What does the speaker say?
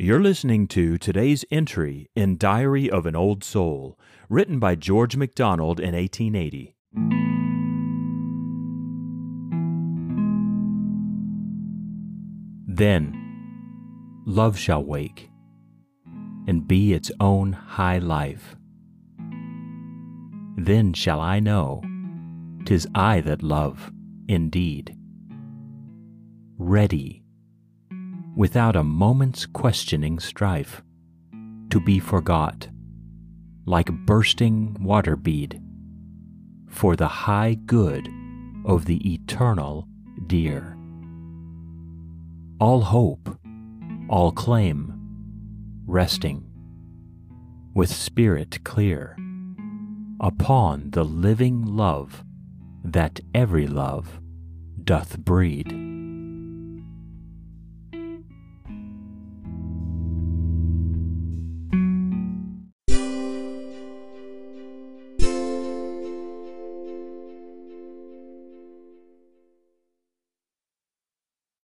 You're listening to today's entry in Diary of an Old Soul, written by George MacDonald in 1880. Then love shall wake and be its own high life. Then shall I know 'tis I that love, indeed. Ready without a moment's questioning strife, to be forgot, like bursting water bead, for the high good of the eternal dear. All hope, all claim, resting, with spirit clear, upon the living love that every love doth breed.